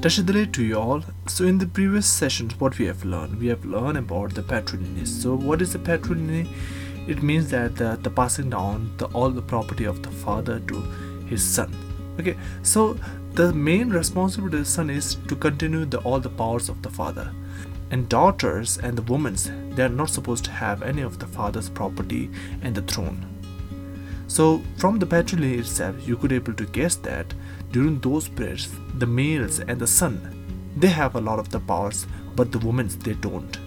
Tashi Delek to you all. So in the previous sessions, what we have learned, we have learned about the patrilineage. So what is the patrilineage? It means that the, the passing down the, all the property of the father to his son. Okay, so the main responsibility of the son is to continue the, all the powers of the father. And daughters and the women, they are not supposed to have any of the father's property and the throne. So from the patrilineage itself, you could able to guess that during those periods, the males and the son, they have a lot of the powers, but the women they don't.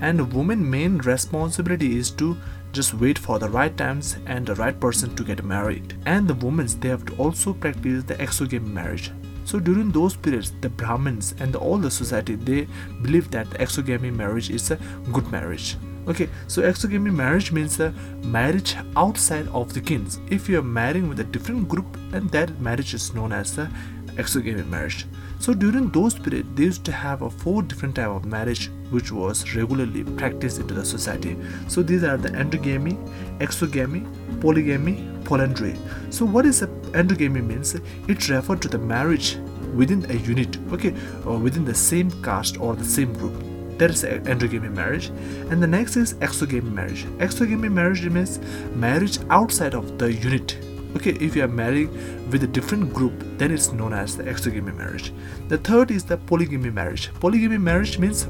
And the woman main responsibility is to just wait for the right times and the right person to get married. And the women they have to also practice the exogamy marriage. So during those periods, the Brahmins and all the society they believe that exogamy marriage is a good marriage okay so exogamy marriage means a marriage outside of the kins. If you are marrying with a different group and that marriage is known as the exogamy marriage. So during those period they used to have a four different type of marriage which was regularly practiced into the society. So these are the endogamy exogamy polygamy polyandry. So what is a endogamy means? It refers to the marriage within a unit okay or within the same caste or the same group that is endogamy marriage. And the next is exogamy marriage. Exogamy marriage means marriage outside of the unit. Okay if you are marrying with a different group then it's known as the exogamy marriage. The third is the polygamy marriage. Polygamy marriage means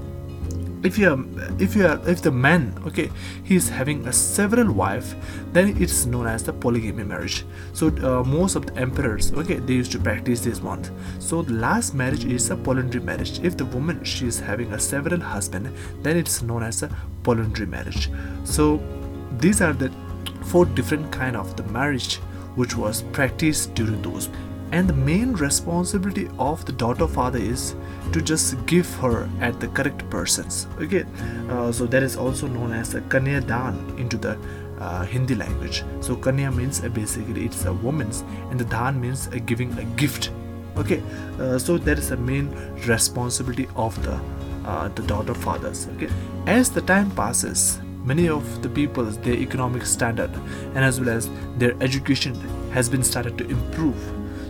if you are if you if the man okay he is having a several wife then it's known as the polygamy marriage. So uh, most of the emperors okay they used to practice this one so the last marriage is a polyandry marriage. If the woman she is having a several husband then it's known as a polyandry marriage. So these are the four different kind of the marriage which was practiced during those and the main responsibility of the daughter father is to just give her at the correct persons. Okay? Uh, so that is also known as a kanya dan into the uh, hindi language. So kanya means uh, basically it's a woman's and the dan means uh, giving a gift. Okay? Uh, so that is the main responsibility of the uh, the daughter fathers. Okay? As the time passes many of the people's their economic standard and as well as their education has been started to improve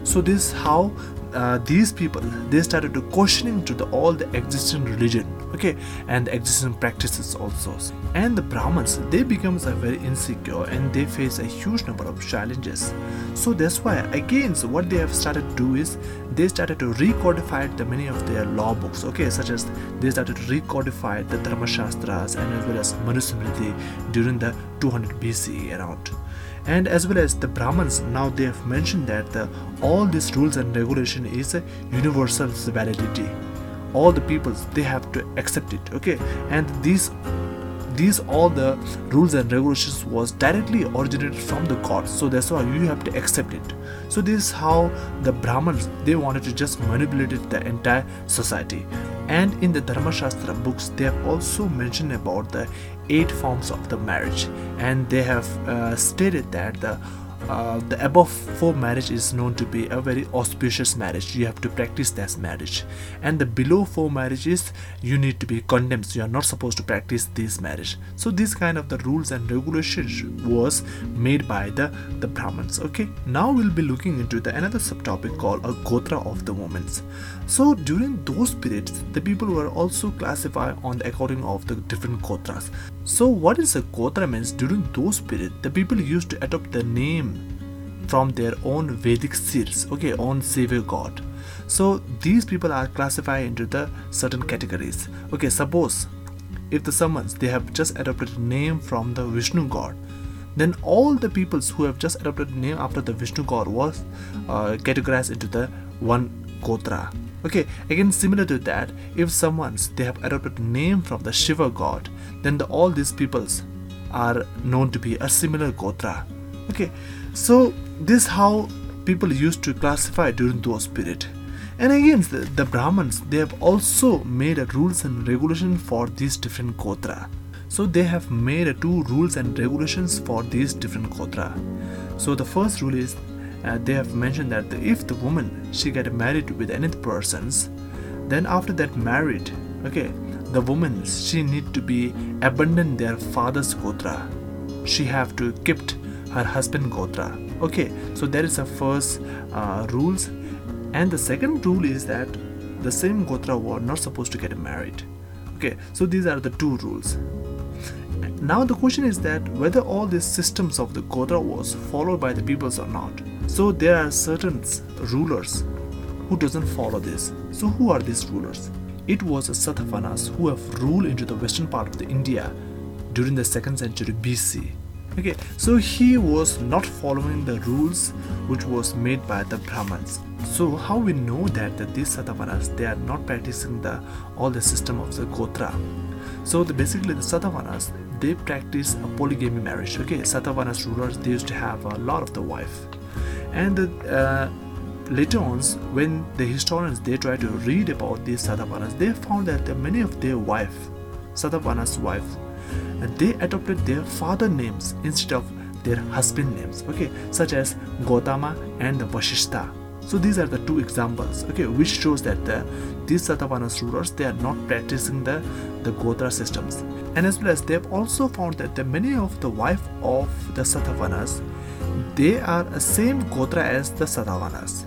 so this is how uh, these people they started to questioning to the all the existing religion okay and the existing practices also. And the brahmins they becomes a very insecure and they face a huge number of challenges. So that's why again so what they have started to do is they started to recodify the many of their law books okay such as they started to recodify the dharma shastras and as well as manusmriti during the 200 bce around and as well as the brahmins now they have mentioned that the, all these rules and regulation is a universal validity. All the peoples they have to accept it okay? And these these all the rules and regulations was directly originated from the gods. So that's why you have to accept it. So this is how the brahmins they wanted to just manipulate the entire society and in the dharma shastra books they have also mentioned about the eight forms of the marriage. And they have uh, stated that the uh, the above four marriage is known to be a very auspicious marriage. You have to practice that marriage. And the below four marriages you need to be condemned. So you are not supposed to practice this marriage. So this kind of the rules and regulations was made by the the brahmins. Okay? Now we'll be looking into the another subtopic called a gotra of the women so during those periods the people were also classified on the according of the different gotras so what is a gotra means during those periods the people used to adopt the name from their own Vedic seers, okay, own savior god. So these people are classified into the certain categories. Okay, suppose if the summons they have just adopted a name from the Vishnu god, then all the peoples who have just adopted a name after the Vishnu god was uh, categorized into the one Gotra. Okay, again similar to that, if someone's they have adopted name from the Shiva god, then the, all these peoples are known to be a similar Gotra. Okay, so this is how people used to classify during those period. And again, the, the Brahmins they have also made rules and regulation for these different gotra. So they have made two rules and regulations for these different gotra. So the first rule is uh, they have mentioned that if the woman she get married with any persons, then after that married, okay, the woman she need to be abandon their father's gotra. She have to kept her husband gotra okay so there is a first uh, rules and the second rule is that the same gotra were not supposed to get married okay so these are the two rules now the question is that whether all these systems of the gotra was followed by the peoples or not so there are certain rulers who doesn't follow this so who are these rulers it was the Satavahanas who have ruled into the western part of the India during the 2nd century BC. Okay, so he was not following the rules which was made by the Brahmins. So how we know that, that these Satavahanas they are not practicing the all the system of the Gotra. So the, basically the Satavahanas they practice a polygamy marriage. Okay, Satavahanas rulers they used to have a lot of the wife, and the, uh, later on when the historians they try to read about these Satavahanas they found that many of their wife Satavahana's wife they adopted their father names instead of their husband names okay? Such as Gotama and Vashishta so these are the two examples. Okay which shows that the, these Satavahanas rulers they are not practicing the the Gotra systems. And as well as they have also found that the many of the wife of the Satavahanas they are the same Gotra as the Satavahanas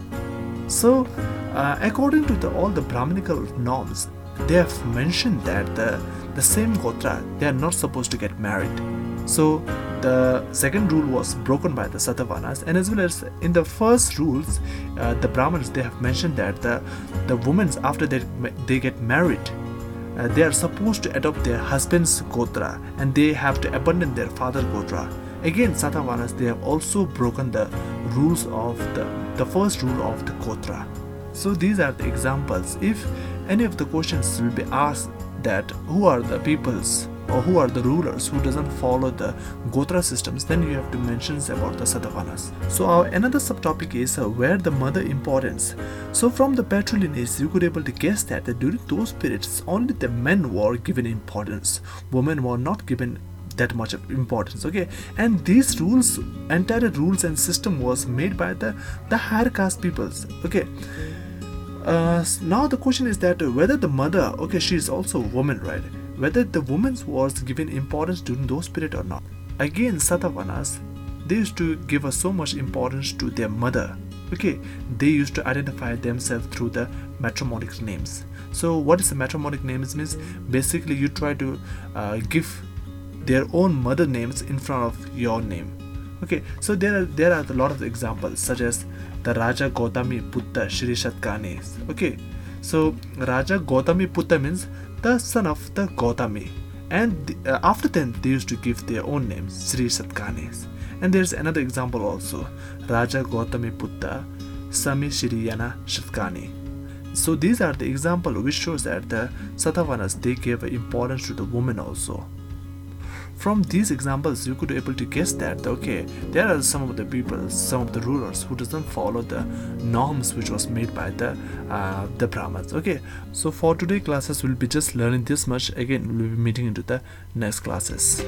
so, uh, according to the, all the Brahminical norms, they have mentioned that the, the same Gotra they are not supposed to get married. So, the second rule was broken by the Satavahanas, and as well as in the first rules, uh, the Brahmins they have mentioned that the the women after they they get married, uh, they are supposed to adopt their husband's gotra, and they have to abandon their father's gotra. Again, Satavahanas they have also broken the rules of the the first rule of the Gotra. So these are the examples. If any of the questions will be asked that who are the peoples or who are the rulers who doesn't follow the Gotra systems, then you have to mention about the Satavahanas. So our another subtopic is uh, where the mother importance. So from the patrilineage, you could able to guess that, that during those periods, only the men were given importance. Women were not given that much of importance okay and these rules entire rules and system was made by the the higher caste peoples okay uh, now the question is that whether the mother okay she is also a woman right whether the woman was given importance during those period or not. Again satavahanas they used to give us so much importance to their mother. Okay they used to identify themselves through the matronymic names. So what is the matronymic names means basically you try to uh, give their own mother names in front of your name. Okay so there are there are a lot of examples such as the raja gautami putta shri shatkani okay so raja gautami putta means the son of the gautami. And the, uh, after them they used to give their own names sri shatkani and there's another example also. Raja gautami putta sami shiriyana shatkani. So these are the example which shows that the Satavahanas they gave importance to the woman also from these examples you could be able to guess that okay there are some of the people some of the rulers who doesn't follow the norms which was made by the uh, the brahmins. Okay so for today classes we'll be just learning this much. Again we'll be meeting into the next classes